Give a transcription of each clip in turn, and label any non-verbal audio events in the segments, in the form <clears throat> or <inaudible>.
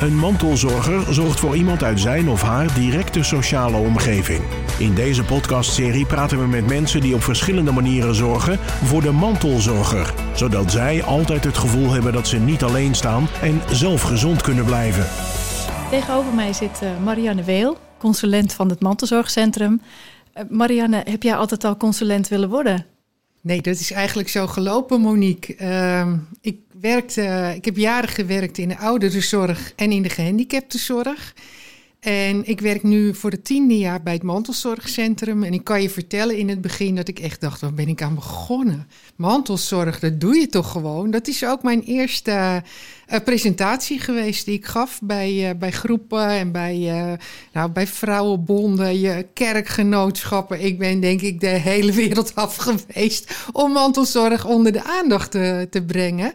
Een mantelzorger zorgt voor iemand uit zijn of haar directe sociale omgeving. In deze podcastserie praten we met mensen die op verschillende manieren zorgen voor de mantelzorger, zodat zij altijd het gevoel hebben dat ze niet alleen staan en zelf gezond kunnen blijven. Tegenover mij zit uh, Marianne Weel, consulent van het Mantelzorgcentrum. Uh, Marianne, heb jij altijd al consulent willen worden? Nee, dat is eigenlijk zo gelopen, Monique. Uh, ik, werkte, ik heb jaren gewerkt in de ouderenzorg en in de gehandicaptenzorg. En ik werk nu voor het tiende jaar bij het mantelzorgcentrum. En ik kan je vertellen in het begin dat ik echt dacht, waar ben ik aan begonnen? Mantelzorg, dat doe je toch gewoon? Dat is ook mijn eerste uh, presentatie geweest die ik gaf bij, uh, bij groepen en bij, uh, nou, bij vrouwenbonden, je kerkgenootschappen. Ik ben denk ik de hele <laughs> wereld af geweest om mantelzorg onder de aandacht te, te brengen.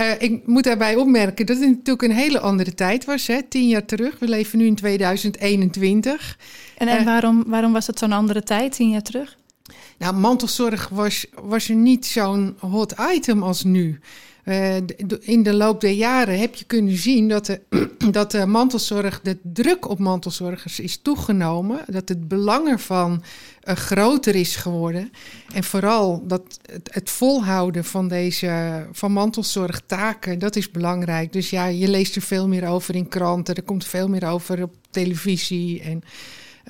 Uh, ik moet daarbij opmerken dat het natuurlijk een hele andere tijd was. Hè? Tien jaar terug. We leven nu in 2021. En, en uh, waarom, waarom was het zo'n andere tijd, tien jaar terug? Nou, mantelzorg was, was er niet zo'n hot item als nu. Uh, in de loop der jaren heb je kunnen zien dat de, <clears throat> dat de mantelzorg, de druk op mantelzorgers is toegenomen. Dat het belang ervan uh, groter is geworden. En vooral dat het, het, volhouden van deze van mantelzorgtaken, dat is belangrijk. Dus ja, je leest er veel meer over in kranten. Er komt veel meer over op televisie. En,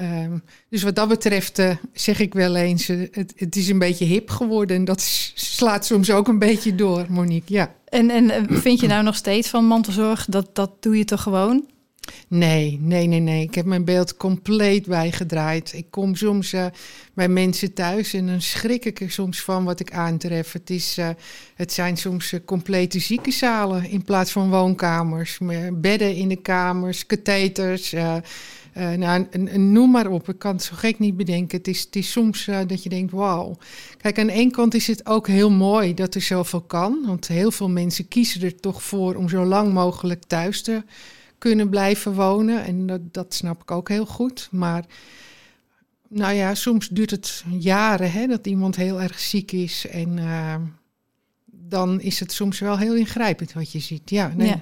um, dus wat dat betreft uh, zeg ik wel eens, het, het, is een beetje hip geworden. En dat slaat soms ook een beetje door, Monique. Ja. En, en vind je nou nog steeds van mantelzorg, dat, dat doe je toch gewoon? Nee, nee, nee, nee. Ik heb mijn beeld compleet bijgedraaid. Ik kom soms uh, bij mensen thuis en dan schrik ik er soms van wat ik aantref. Het, is, uh, het zijn soms uh, complete ziekenzalen in plaats van woonkamers. Bedden in de kamers, katheters. Nou, noem maar op. Ik kan het zo gek niet bedenken. Het is, het is soms dat je denkt, wauw. Kijk, aan ene kant is het ook heel mooi dat er zoveel kan. Want heel veel mensen kiezen er toch voor om zo lang mogelijk thuis te kunnen blijven wonen. En dat, dat snap ik ook heel goed. Maar nou ja, soms duurt het jaren hè, dat iemand heel erg ziek is. En uh, dan is het soms wel heel ingrijpend wat je ziet. Ja, nee. ja.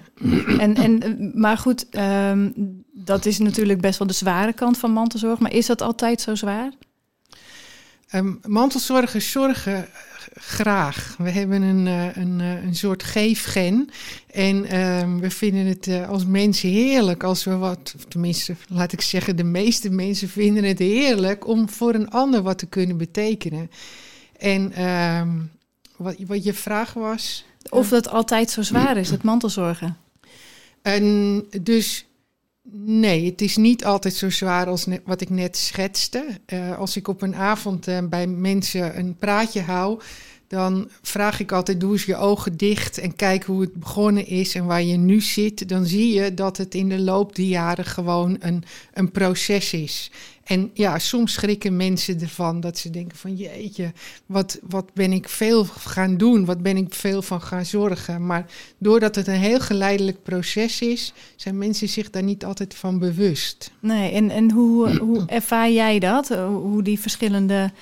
En, en, maar goed, um, dat is natuurlijk best wel de zware kant van mantelzorg. Maar is dat altijd zo zwaar? Um, mantelzorgers zorgen graag. We hebben een, een, een soort geefgen. En um, we vinden het uh, als mensen heerlijk als we wat, tenminste, laat ik zeggen, de meeste mensen vinden het heerlijk om voor een ander wat te kunnen betekenen. En um, wat, wat je vraag was. Of dat altijd zo zwaar is, het mantelzorgen. En dus Nee, het is niet altijd zo zwaar als net, wat ik net schetste. Uh, als ik op een avond uh, bij mensen een praatje hou, dan vraag ik altijd: doe eens je ogen dicht en kijk hoe het begonnen is en waar je nu zit. Dan zie je dat het in de loop der jaren gewoon een, een proces is. En ja, soms schrikken mensen ervan dat ze denken van jeetje, wat, wat ben ik veel gaan doen, wat ben ik veel van gaan zorgen. Maar doordat het een heel geleidelijk proces is, zijn mensen zich daar niet altijd van bewust. Nee, en, en hoe, hoe ervaar jij dat? Hoe die verschillende,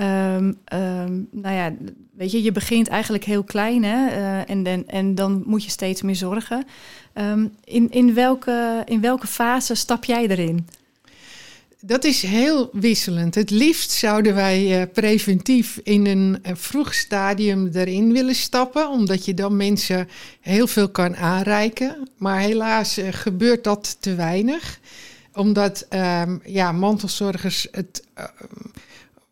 um, um, nou ja, weet je, je begint eigenlijk heel klein hè, uh, en, en, en dan moet je steeds meer zorgen. Um, in, in, welke, in welke fase stap jij erin? Dat is heel wisselend. Het liefst zouden wij uh, preventief in een, een, vroeg stadium erin willen stappen, omdat je dan mensen heel veel kan aanreiken. Maar helaas uh, gebeurt dat te weinig, omdat uh, ja, mantelzorgers het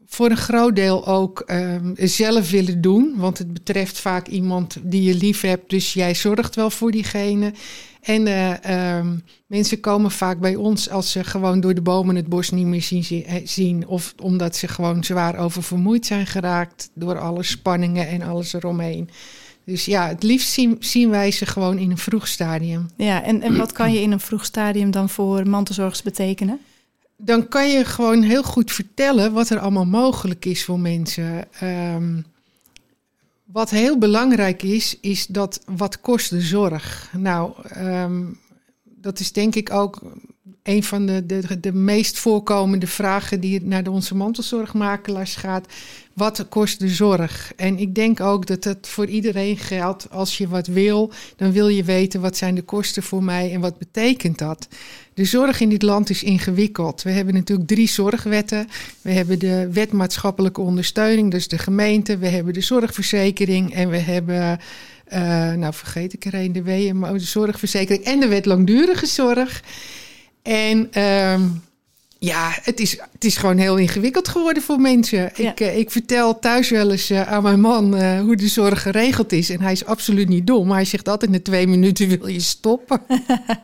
voor een groot deel ook um, zelf willen doen. Want het betreft vaak iemand die je lief hebt, dus jij zorgt wel voor diegene. En uh, um, mensen komen vaak bij ons als ze gewoon door de bomen het bos niet meer zien, zien. Of omdat ze gewoon zwaar oververmoeid zijn geraakt door alle spanningen en alles eromheen. Dus ja, het liefst zien, zien wij ze gewoon in een vroeg stadium. Ja, en, en wat kan je in een vroeg stadium dan voor mantelzorgers betekenen? Dan kan je gewoon heel goed vertellen wat er allemaal mogelijk is voor mensen. Um, wat heel belangrijk is, is dat wat kost de zorg? Nou, um, dat is denk ik ook een van de, de, de meest voorkomende vragen die naar onze mantelzorgmakelaars gaat. Wat kost de zorg? En ik denk ook dat dat voor iedereen geldt. Als je wat wil, dan wil je weten wat zijn de kosten voor mij en wat betekent dat. De zorg in dit land is ingewikkeld. We hebben natuurlijk drie zorgwetten. We hebben de wet maatschappelijke ondersteuning, dus de gemeente. We hebben de zorgverzekering en we hebben uh, nou, vergeet ik er een, de WMO, de zorgverzekering en de wet langdurige zorg. En uh, ja, het is, het is gewoon heel ingewikkeld geworden voor mensen. Ik, uh, ik vertel thuis wel eens uh, aan mijn man hoe de zorg geregeld is. En hij is absoluut niet dom, maar hij zegt altijd na twee minuten wil je stoppen.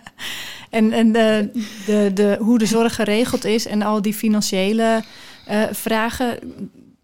<laughs> en en de, de, de, hoe de zorg geregeld is en al die financiële vragen,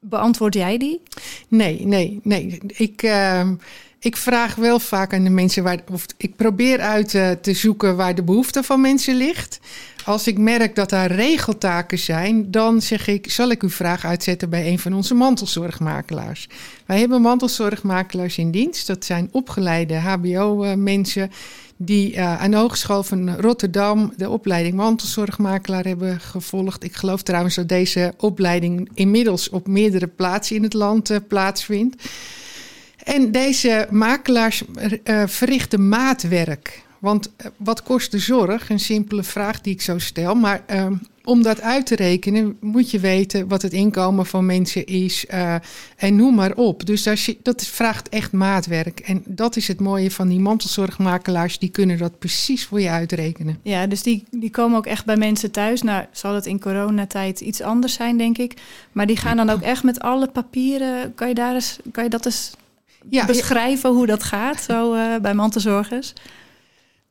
beantwoord jij die? Nee, nee, nee. Ik ehm, ik vraag wel vaak aan de mensen waar. Of ik probeer uit uh, te zoeken waar de behoefte van mensen ligt. Als ik merk dat daar regeltaken zijn, dan zeg ik: zal ik uw vraag uitzetten bij een van onze mantelzorgmakelaars? Wij hebben mantelzorgmakelaars in dienst. Dat zijn opgeleide HBO-mensen die uh, aan de Hogeschool van Rotterdam de opleiding mantelzorgmakelaar hebben gevolgd. Ik geloof trouwens dat deze opleiding inmiddels op meerdere plaatsen in het land uh, plaatsvindt. En deze makelaars uh, verrichten maatwerk. Want uh, wat kost de zorg? Een simpele vraag die ik zo stel. Maar uh, om dat uit te rekenen moet je weten wat het inkomen van mensen is. en noem maar op. Dus dat vraagt echt maatwerk. En dat is het mooie van die mantelzorgmakelaars. Die kunnen dat precies voor je uitrekenen. Ja, dus die, die komen ook echt bij mensen thuis. Nou, zal het in coronatijd iets anders zijn, denk ik. Maar die gaan dan ook echt met alle papieren. Kan je, daar eens, kan je dat eens ja, beschrijven hoe dat gaat zo uh, bij mantelzorgers?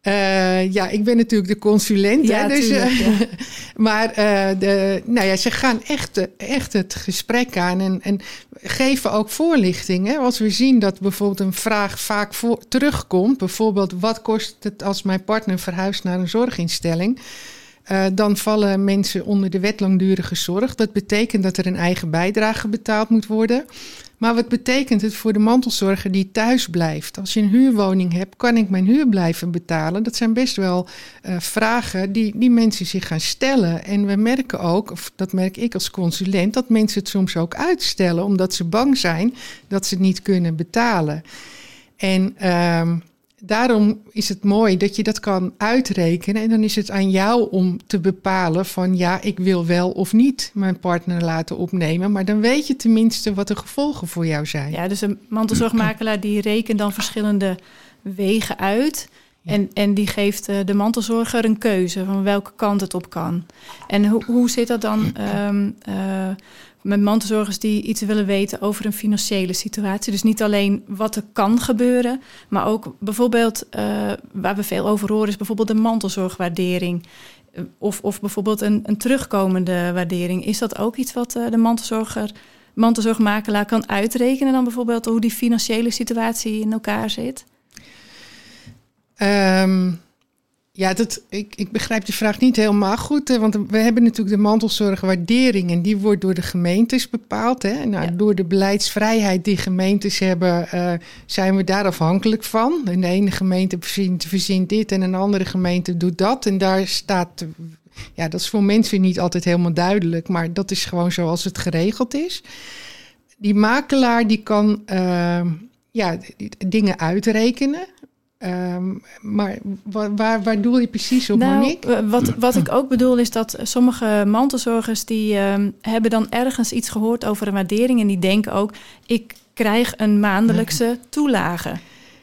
Uh, ja, ik ben natuurlijk de consulent. Ja, hè, dus, tuurlijk, ja. <laughs> maar uh, de, nou ja, ze gaan echt, echt het gesprek aan en, en geven ook voorlichting. Als we zien dat bijvoorbeeld een vraag vaak voor, terugkomt, bijvoorbeeld wat kost het als mijn partner verhuist naar een zorginstelling? Uh, dan vallen mensen onder de wet langdurige zorg. Dat betekent dat er een eigen bijdrage betaald moet worden. Maar wat betekent het voor de mantelzorger die thuis blijft? Als je een huurwoning hebt, kan ik mijn huur blijven betalen? Dat zijn best wel uh, vragen die, die mensen zich gaan stellen. En we merken ook, of dat merk ik als consulent, dat mensen het soms ook uitstellen omdat ze bang zijn dat ze het niet kunnen betalen. En uh, daarom is het mooi dat je dat kan uitrekenen. En dan is het aan jou om te bepalen van ja, ik wil wel of niet mijn partner laten opnemen. Maar dan weet je tenminste wat de gevolgen voor jou zijn. Ja, dus een mantelzorgmakelaar die rekent dan verschillende wegen uit. En, en die geeft uh, de mantelzorger een keuze van welke kant het op kan. En hoe, hoe zit dat dan? Um, uh, met mantelzorgers die iets willen weten over een financiële situatie. Dus niet alleen wat er kan gebeuren, maar ook bijvoorbeeld uh, waar we veel over horen, is bijvoorbeeld de mantelzorgwaardering. Eh, of, of bijvoorbeeld een, een terugkomende waardering. Is dat ook iets wat uh, de mantelzorger, mantelzorgmakelaar kan uitrekenen dan bijvoorbeeld hoe die financiële situatie in elkaar zit? Um ja, dat, ik, ik begrijp de vraag niet helemaal goed. Hè, want we hebben natuurlijk de mantelzorgwaardering. En die wordt door de gemeentes bepaald. Hè. Nou, Door de beleidsvrijheid die gemeentes hebben, uh, zijn we daar afhankelijk van. En de ene gemeente verzint, verzint dit en een andere gemeente doet dat. En daar staat. Ja, dat is voor mensen niet altijd helemaal duidelijk. Maar dat is gewoon zoals het geregeld is. Die makelaar die kan. Uh, ja, dingen uitrekenen. Um, maar waar, waar, waar, doel je precies op, nou, Monique? Wat, wat ik ook bedoel is dat sommige mantelzorgers... die um, hebben dan ergens iets gehoord over een waardering... en die denken ook, ik krijg een maandelijkse toelage.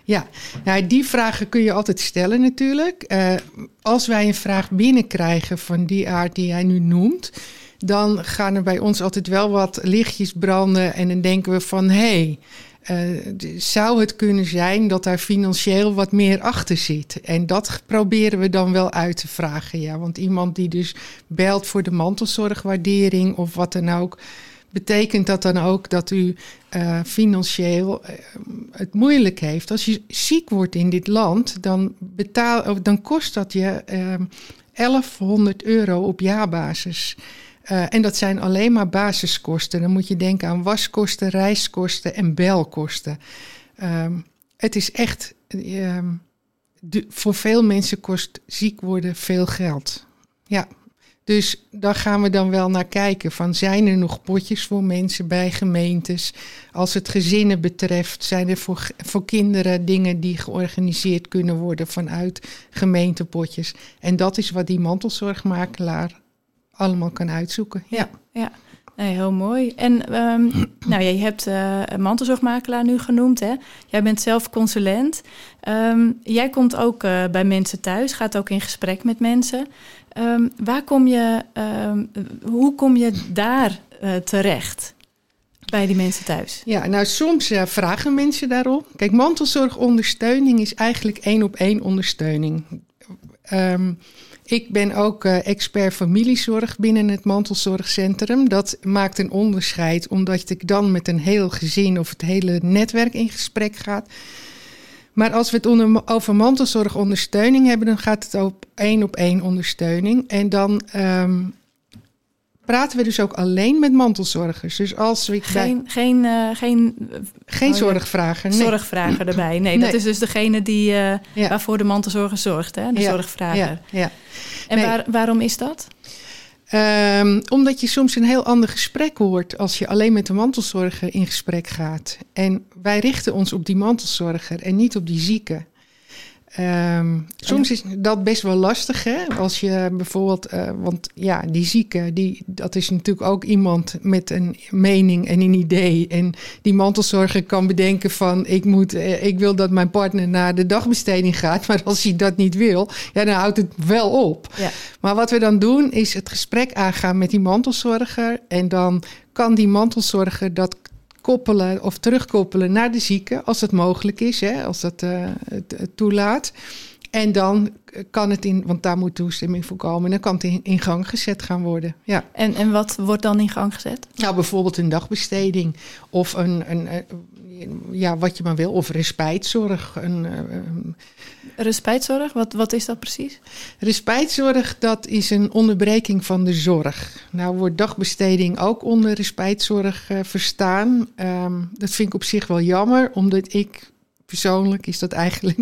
Ja, nou, die vragen kun je altijd stellen natuurlijk. Uh, als wij een vraag binnenkrijgen van die aard die jij nu noemt... dan gaan er bij ons altijd wel wat lichtjes branden... en dan denken we van, hé... Hey, uh, zou het kunnen zijn dat daar financieel wat meer achter zit? En dat proberen we dan wel uit te vragen. Ja, want iemand die dus belt voor de mantelzorgwaardering of wat dan ook. Betekent dat dan ook dat u uh, financieel uh, het moeilijk heeft? Als je ziek wordt in dit land, dan, betaal, dan kost dat je 1100 euro op jaarbasis. Uh, en dat zijn alleen maar basiskosten. Dan moet je denken aan waskosten, reiskosten en belkosten. Um, het is echt, de, voor veel mensen kost ziek worden veel geld. ja. Dus daar gaan we dan wel naar kijken. Van zijn er nog potjes voor mensen bij gemeentes? Als het gezinnen betreft, zijn er voor, voor kinderen dingen die georganiseerd kunnen worden vanuit gemeentepotjes. En dat is wat die mantelzorgmakelaar allemaal kan uitzoeken. Ja, ja. Nee, heel mooi. En um, <clears throat> nou, je hebt uh, een mantelzorgmakelaar nu genoemd. Hè? Jij bent zelf consulent. Um, jij komt ook uh, bij mensen thuis, gaat ook in gesprek met mensen. Um, waar kom je, hoe kom je daar uh, terecht? Bij die mensen thuis? Ja, nou soms vragen mensen daarop. Kijk, mantelzorgondersteuning is eigenlijk één op één ondersteuning. Um, ik ben ook uh, expert familiezorg binnen het mantelzorgcentrum. Dat maakt een onderscheid, omdat ik dan met een heel gezin of het hele netwerk in gesprek ga. Maar als we het over mantelzorgondersteuning hebben, dan gaat het op één op één ondersteuning. En dan um, praten we dus ook alleen met mantelzorgers. Dus als ik geen, bij... geen, uh, geen, geen oh, zorgvrager. Nee. Zorgvrager erbij. Nee, nee, dat is dus degene die, uh, ja. waarvoor de mantelzorger zorgt, hè? de ja. zorgvrager. Ja, ja. En nee. waar, waarom is dat? Um, omdat je soms een heel ander gesprek hoort als je alleen met de mantelzorger in gesprek gaat. En wij richten ons op die mantelzorger en niet op die zieke. Um, soms is dat best wel lastig, hè? Als je bijvoorbeeld, uh, want ja, die zieke, die, dat is natuurlijk ook iemand met een mening en een idee. En die mantelzorger kan bedenken van, ik, moet, uh, ik wil dat mijn partner naar de dagbesteding gaat. <laughs> Maar als hij dat niet wil, ja, dan houdt het wel op. Ja. Maar wat we dan doen, is het gesprek aangaan met die mantelzorger. En dan kan die mantelzorger dat koppelen of terugkoppelen naar de zieke, als dat mogelijk is, hè, als dat het, het, toelaat. En dan kan het in, want daar moet toestemming voor komen, dan kan het in, in, gang gezet gaan worden. Ja. En, en wat wordt dan in gang gezet? Nou, bijvoorbeeld een dagbesteding of een, een, een ja, wat je maar wil, of respijtzorg. Een, um, respijtzorg, wat, wat is dat precies? Respijtzorg, dat is een onderbreking van de zorg. Nou wordt dagbesteding ook onder respijtzorg uh, verstaan. Um, dat vind ik op zich wel jammer, omdat ik persoonlijk is dat eigenlijk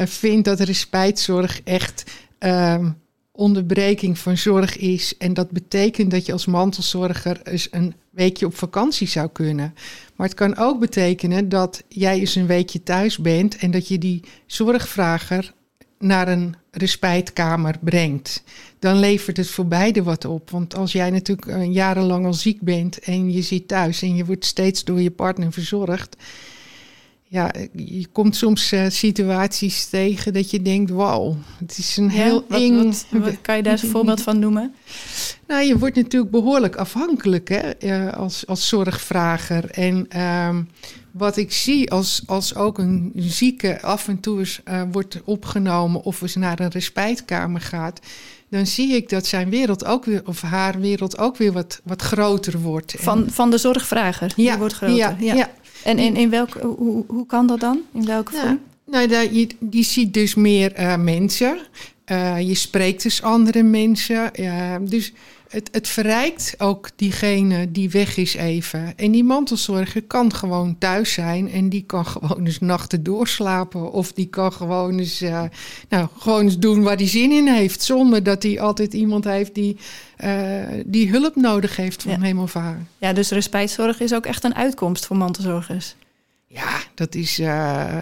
uh, vind dat respijtzorg echt um, onderbreking van zorg is. En dat betekent dat je als mantelzorger eens een weekje op vakantie zou kunnen. Maar het kan ook betekenen dat jij eens een weekje thuis bent en dat je die zorgvrager naar een respijtkamer brengt. Dan levert het voor beide wat op. Want als jij natuurlijk jarenlang al ziek bent en je zit thuis en je wordt steeds door je partner verzorgd ja, je komt soms uh, situaties tegen dat je denkt, wauw, het is een heel wat, eng... Wat, wat, kan je daar eens een voorbeeld van noemen? Nou, je wordt natuurlijk behoorlijk afhankelijk hè, uh, als, als zorgvrager. En uh, wat ik zie als, als ook een zieke af en toe eens uh, wordt opgenomen of eens naar een respijtkamer gaat, dan zie ik dat zijn wereld ook weer, of haar wereld ook weer wat, wat groter wordt. Van, van de zorgvrager? Ja, die wordt groter. ja, ja. ja. En in, in welke, hoe, hoe kan dat dan? In welke ja, vorm? Nou, dat, je, je ziet dus meer uh, mensen. Uh, je spreekt dus andere mensen. Ja, dus het, het verrijkt ook diegene die weg is even. En die mantelzorger kan gewoon thuis zijn en die kan gewoon eens nachten doorslapen. Of die kan gewoon eens, uh, nou, gewoon eens doen waar hij zin in heeft. Zonder dat hij altijd iemand heeft die, uh, die hulp nodig heeft van ja. hem of haar. Ja, dus respijtzorg is ook echt een uitkomst voor mantelzorgers. Ja, dat is. Uh,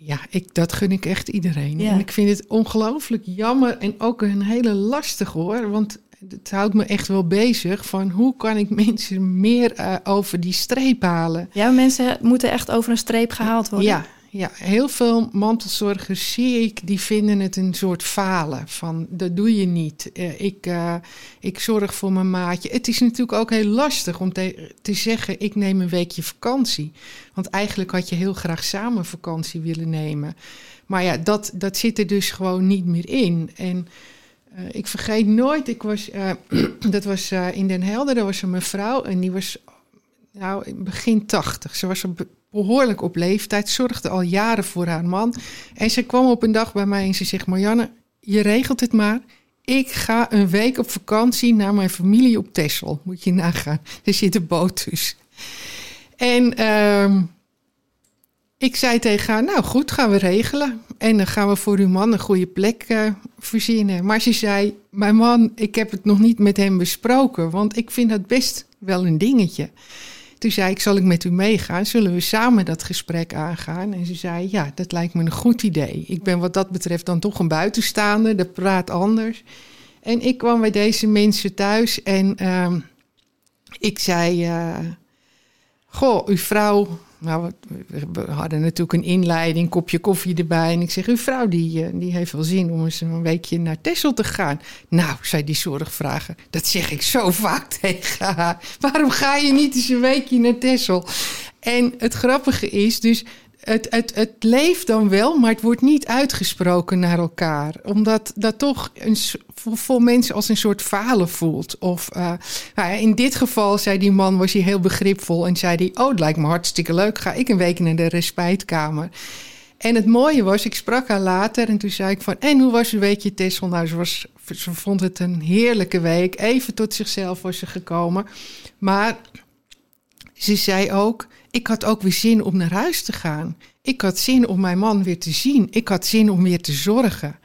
ja, ik, dat gun ik echt iedereen. Ja. En ik vind het ongelooflijk jammer en ook een hele lastig hoor. Want het houdt me echt wel bezig van hoe kan ik mensen meer uh, over die streep halen. Ja, mensen moeten echt over een streep gehaald worden. Ja, ja, heel veel mantelzorgers zie ik, die vinden het een soort falen. Van, dat doe je niet. Uh, ik, uh, ik zorg voor mijn maatje. Het is natuurlijk ook heel lastig om te, te zeggen, ik neem een weekje vakantie. Want eigenlijk had je heel graag samen vakantie willen nemen. Maar ja, dat, dat zit er dus gewoon niet meer in. En uh, ik vergeet nooit, ik was, <clears throat> dat was in Den Helder, daar was een mevrouw en die was nou, begin tachtig. Ze was op behoorlijk op leeftijd, zorgde al jaren voor haar man. En ze kwam op een dag bij mij en ze zegt: Marianne, je regelt het maar. Ik ga een week op vakantie naar mijn familie op Texel. Moet je nagaan. Er zit een. En um, ik zei tegen haar, nou goed, gaan we regelen. En dan gaan we voor uw man een goede plek uh, voorzien. Maar ze zei, mijn man, ik heb het nog niet met hem besproken, want ik vind dat best wel een dingetje. Toen zei ik, zal ik met u meegaan? Zullen we samen dat gesprek aangaan? En ze zei, ja, dat lijkt me een goed idee. Ik ben wat dat betreft dan toch een buitenstaander, dat praat anders. En ik kwam bij deze mensen thuis en uh, ik zei, uh, goh, uw vrouw nou, we hadden natuurlijk een inleiding, kopje koffie erbij. En ik zeg, uw vrouw die, eh, die heeft wel zin om eens een weekje naar Texel te gaan. Nou, zei die zorgvrager, dat zeg ik zo vaak <laughs> tegen haar. Waarom ga je niet eens een weekje naar Texel? En het grappige is dus het, het, het leeft dan wel, maar het wordt niet uitgesproken naar elkaar. Omdat dat toch een, voor, mensen als een soort falen voelt. Of uh, nou ja, in dit geval zei die man, was hij heel begripvol en zei hij: Oh, het lijkt me hartstikke leuk, ga ik een week naar de respijtkamer. En het mooie was, ik sprak haar later en toen zei ik van... en hoe was uw weekje Tessel? Nou, ze, was, ze vond het een heerlijke week. Even tot zichzelf was ze gekomen. Maar ze zei ook, ik had ook weer zin om naar huis te gaan. Ik had zin om mijn man weer te zien. Ik had zin om weer te zorgen.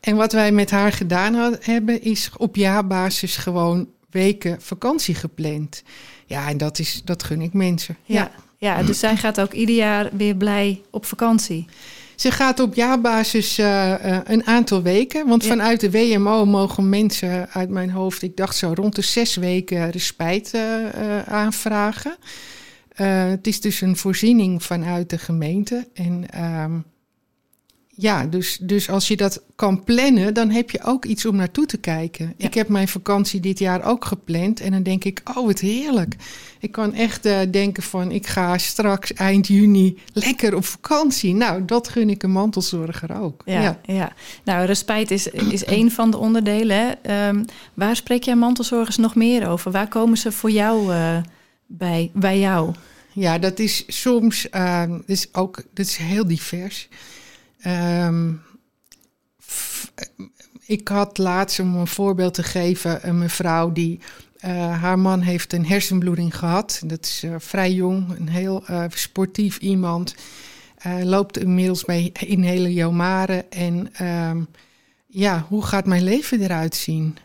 En wat wij met haar gedaan hebben, is op jaarbasis gewoon weken vakantie gepland. Ja, en dat, is, dat gun ik mensen. Ja, ja. dus zij gaat ook ieder jaar weer blij op vakantie. Ze gaat op jaarbasis uh, een aantal weken. Want vanuit de WMO mogen mensen uit mijn hoofd, ik dacht zo rond de zes weken respijt uh, aanvragen. Uh, het is dus een voorziening vanuit de gemeente. En uh, ja, dus, dus als je dat kan plannen, dan heb je ook iets om naartoe te kijken. Ik heb mijn vakantie dit jaar ook gepland. En dan denk ik, oh, wat heerlijk. Ik kan echt uh, denken van, ik ga straks eind juni lekker op vakantie. Nou, dat gun ik een mantelzorger ook. Ja, ja. ja. nou, respijt is, is één van de onderdelen. Um, waar spreek jij mantelzorgers nog meer over? Waar komen ze voor jou uh, bij, bij jou? Ja, dat is soms, dat is ook, dat is heel divers. Um, ik had laatst, om een voorbeeld te geven, een mevrouw die. Uh, haar man heeft een hersenbloeding gehad. Dat is uh, vrij jong, een heel uh, sportief iemand. loopt inmiddels bij inhalen En um, ja, hoe gaat mijn leven eruit zien?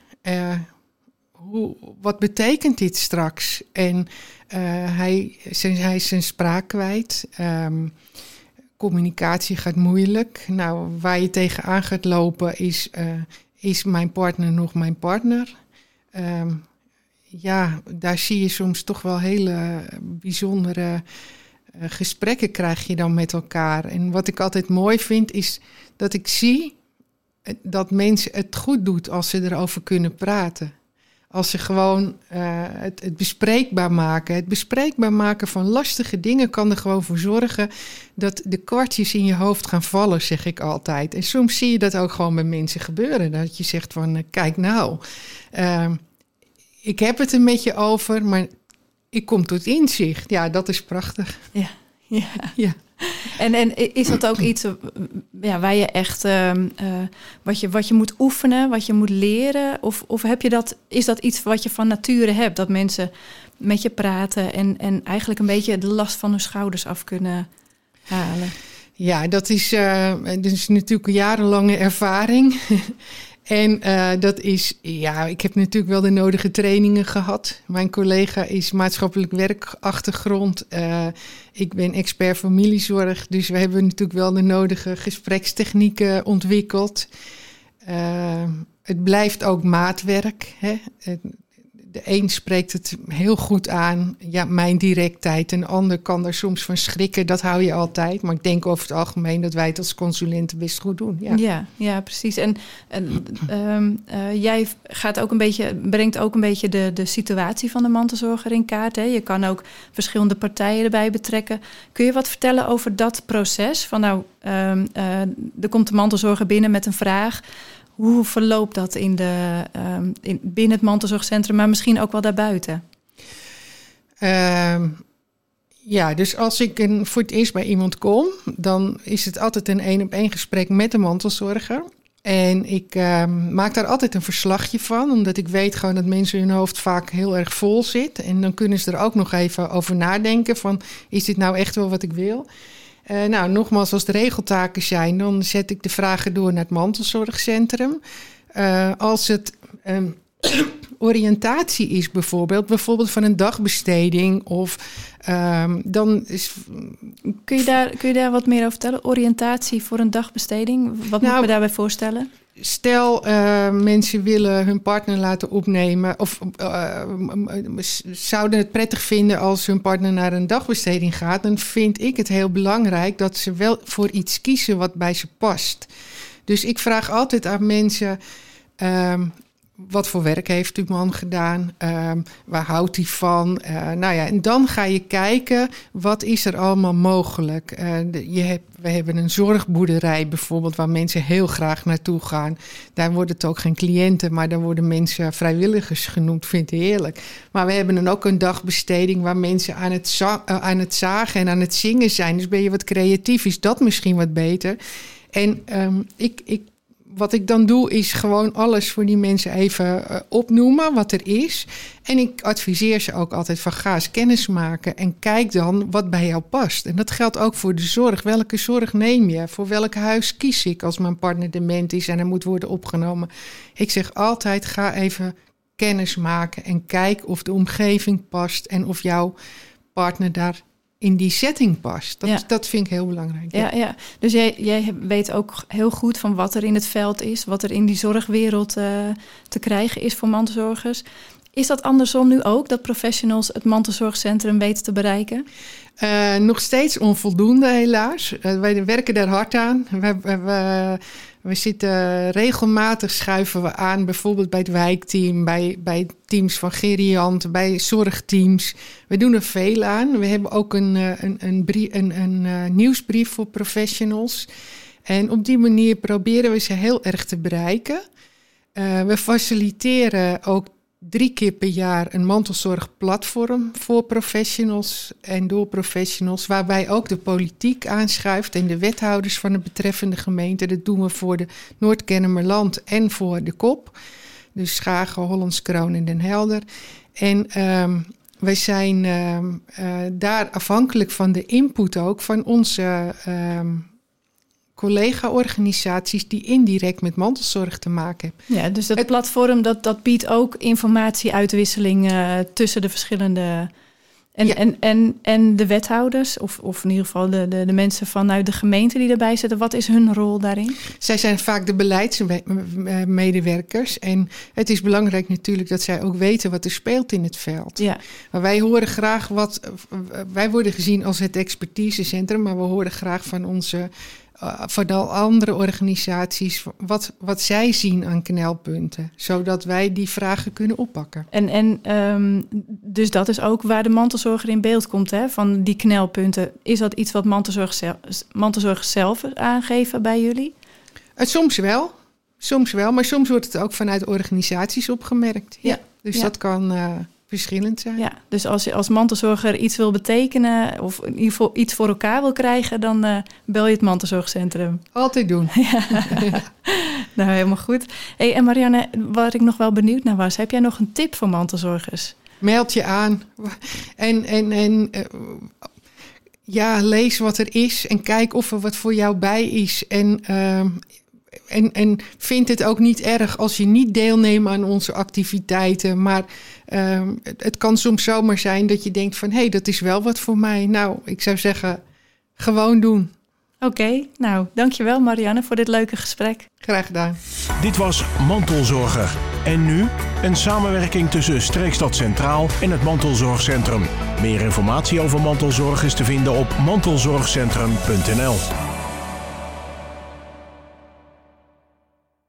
Hoe, wat betekent dit straks? En hij, zijn, hij is zijn spraak kwijt. Um, communicatie gaat moeilijk. Nou, waar je tegenaan gaat lopen is, uh, is mijn partner nog mijn partner? Um, ja, daar zie je soms toch wel hele bijzondere uh, gesprekken krijg je dan met elkaar. En wat ik altijd mooi vind is dat ik zie eh, dat mensen het goed doet als ze erover kunnen praten. Als ze gewoon uh, het, het, bespreekbaar maken. Het bespreekbaar maken van lastige dingen kan er gewoon voor zorgen dat de kwartjes in je hoofd gaan vallen, zeg ik altijd. En soms zie je dat ook gewoon bij mensen gebeuren. Dat je zegt van, uh, kijk nou, uh, ik heb het er met je over, maar ik kom tot inzicht. Ja, dat is prachtig. Ja, ja. ja. <laughs> En, en is dat ook iets eh, ja, waar je echt uh, wat, je, wat je moet oefenen, wat je moet leren? Of, of heb je dat, is dat iets wat je van nature hebt? Dat mensen met je praten en, en eigenlijk een beetje de last van hun schouders af kunnen halen? Ja, dat is, uh, dat is natuurlijk een jarenlange ervaring. <laughs> En uh, dat is, ja, ik heb natuurlijk wel de nodige trainingen gehad. Mijn collega is maatschappelijk werkachtergrond. Uh, ik ben expert familiezorg. Dus we hebben natuurlijk wel de nodige gesprekstechnieken ontwikkeld. Uh, het blijft ook maatwerk. Hè? De een spreekt het heel goed aan, ja, mijn directheid. Een ander kan er soms van schrikken, dat hou je altijd. Maar ik denk over het algemeen dat wij het als consulenten best goed doen. Ja, ja, precies. En, en um, uh, jij gaat ook een beetje, brengt ook een beetje de, de situatie van de mantelzorger in kaart. Hè? Je kan ook verschillende partijen erbij betrekken. Kun je wat vertellen over dat proces? Van nou, um, uh, er komt de mantelzorger binnen met een vraag. Hoe verloopt dat in de, um, in, binnen het mantelzorgcentrum, maar misschien ook wel daarbuiten? Uh, ja, dus als ik een, voor het eerst bij iemand kom, dan is het altijd een één op één gesprek met de mantelzorger. En ik uh, maak daar altijd een verslagje van, omdat ik weet gewoon dat mensen hun hoofd vaak heel erg vol zit. En dan kunnen ze er ook nog even over nadenken van, is dit nou echt wel wat ik wil? Uh, nou, nogmaals, als de regeltaken zijn, dan zet ik de vragen door naar het mantelzorgcentrum. Uh, als het um, <coughs> oriëntatie is bijvoorbeeld, bijvoorbeeld van een dagbesteding of um, dan is... Kun je, daar, kun je daar wat meer over vertellen? Oriëntatie voor een dagbesteding, wat nou, moet ik me daarbij voorstellen? Stel, uh, mensen willen hun partner laten opnemen. Of uh, zouden het prettig vinden als hun partner naar een dagbesteding gaat. Dan vind ik het heel belangrijk dat ze wel voor iets kiezen wat bij ze past. Dus ik vraag altijd aan mensen. Uh, wat voor werk heeft uw man gedaan? Um, waar houdt hij van? Uh, nou ja, en dan ga je kijken, wat is er allemaal mogelijk? De, je hebt, we hebben een zorgboerderij bijvoorbeeld, waar mensen heel graag naartoe gaan. Daar worden het ook geen cliënten, maar daar worden mensen vrijwilligers genoemd. Vind ik heerlijk. Maar we hebben dan ook een dagbesteding waar mensen aan het, uh, aan het zagen en aan het zingen zijn. Dus ben je wat creatief, is dat misschien wat beter? En um, ik, ik wat ik dan doe, is gewoon alles voor die mensen even uh, opnoemen wat er is. En ik adviseer ze ook altijd van ga eens kennis maken en kijk dan wat bij jou past. En dat geldt ook voor de zorg. Welke zorg neem je? Voor welk huis kies ik als mijn partner dement is en er moet worden opgenomen? Ik zeg altijd ga even kennis maken en kijk of de omgeving past en of jouw partner daar in die setting past. Dat, ja. dat vind ik heel belangrijk. Ja, ja. Dus jij, jij weet ook heel goed van wat er in het veld is, wat er in die zorgwereld uh, te krijgen is voor mantelzorgers. Is dat andersom nu ook, dat professionals het mantelzorgcentrum weten te bereiken? Uh, nog steeds onvoldoende, helaas. Uh, wij werken daar hard aan. We, we, we, we zitten regelmatig schuiven we aan, bijvoorbeeld bij het wijkteam, bij, bij teams van geriant, bij zorgteams. We doen er veel aan. We hebben ook een, eh, een, een, brief, een, een, uh, nieuwsbrief voor professionals. En op die manier proberen we ze heel erg te bereiken. We faciliteren ook drie keer per jaar een mantelzorgplatform voor professionals en door professionals, waarbij ook de politiek aanschuift en de wethouders van de betreffende gemeente. Dat doen we voor de Noord-Kennemerland en voor de KOP, dus Schagen, Hollands Kroon en Den Helder. En um, wij zijn um, uh, daar afhankelijk van de input ook van onze um, collega-organisaties die indirect met mantelzorg te maken hebben. Ja, dus dat het platform dat, dat biedt ook informatieuitwisseling uh, tussen de verschillende. En, ja. en, en, en de wethouders, of, of in ieder geval de, de, de mensen vanuit de gemeente die erbij zitten, wat is hun rol daarin? Zij zijn vaak de beleidsmedewerkers. En het is belangrijk natuurlijk dat zij ook weten wat er speelt in het veld. Ja. Maar wij horen graag wat. Wij worden gezien als het expertisecentrum, maar we horen graag van onze uh, voor de andere organisaties wat, wat zij zien aan knelpunten, zodat wij die vragen kunnen oppakken. En, en um, dus dat is ook waar de mantelzorger in beeld komt, hè? van die knelpunten. Is dat iets wat mantelzorgers zelf, mantelzorg zelf aangeven bij jullie? Het, soms wel, soms wel, maar soms wordt het ook vanuit organisaties opgemerkt. Ja, ja. dus ja. dat kan. Uh, verschillend zijn. Ja, dus als je als mantelzorger iets wil betekenen of in ieder geval iets voor elkaar wil krijgen, dan uh, bel je het mantelzorgcentrum. Altijd doen. <laughs> ja. <laughs> nou, helemaal goed. Hey, en Marianne, wat ik nog wel benieuwd naar was, heb jij nog een tip voor mantelzorgers? Meld je aan en, en, en uh, ja, lees wat er is en kijk of er wat voor jou bij is. En uh, en, en vind het ook niet erg als je niet deelneemt aan onze activiteiten. Maar uh, het, het, kan soms zomaar zijn dat je denkt van... hé, hey, dat is wel wat voor mij. Nou, ik zou zeggen, gewoon doen. Oké, okay, nou, dankjewel Marianne voor dit leuke gesprek. Graag gedaan. Dit was Mantelzorger. En nu een samenwerking tussen Streekstad Centraal en het Mantelzorgcentrum. Meer informatie over mantelzorg is te vinden op mantelzorgcentrum.nl.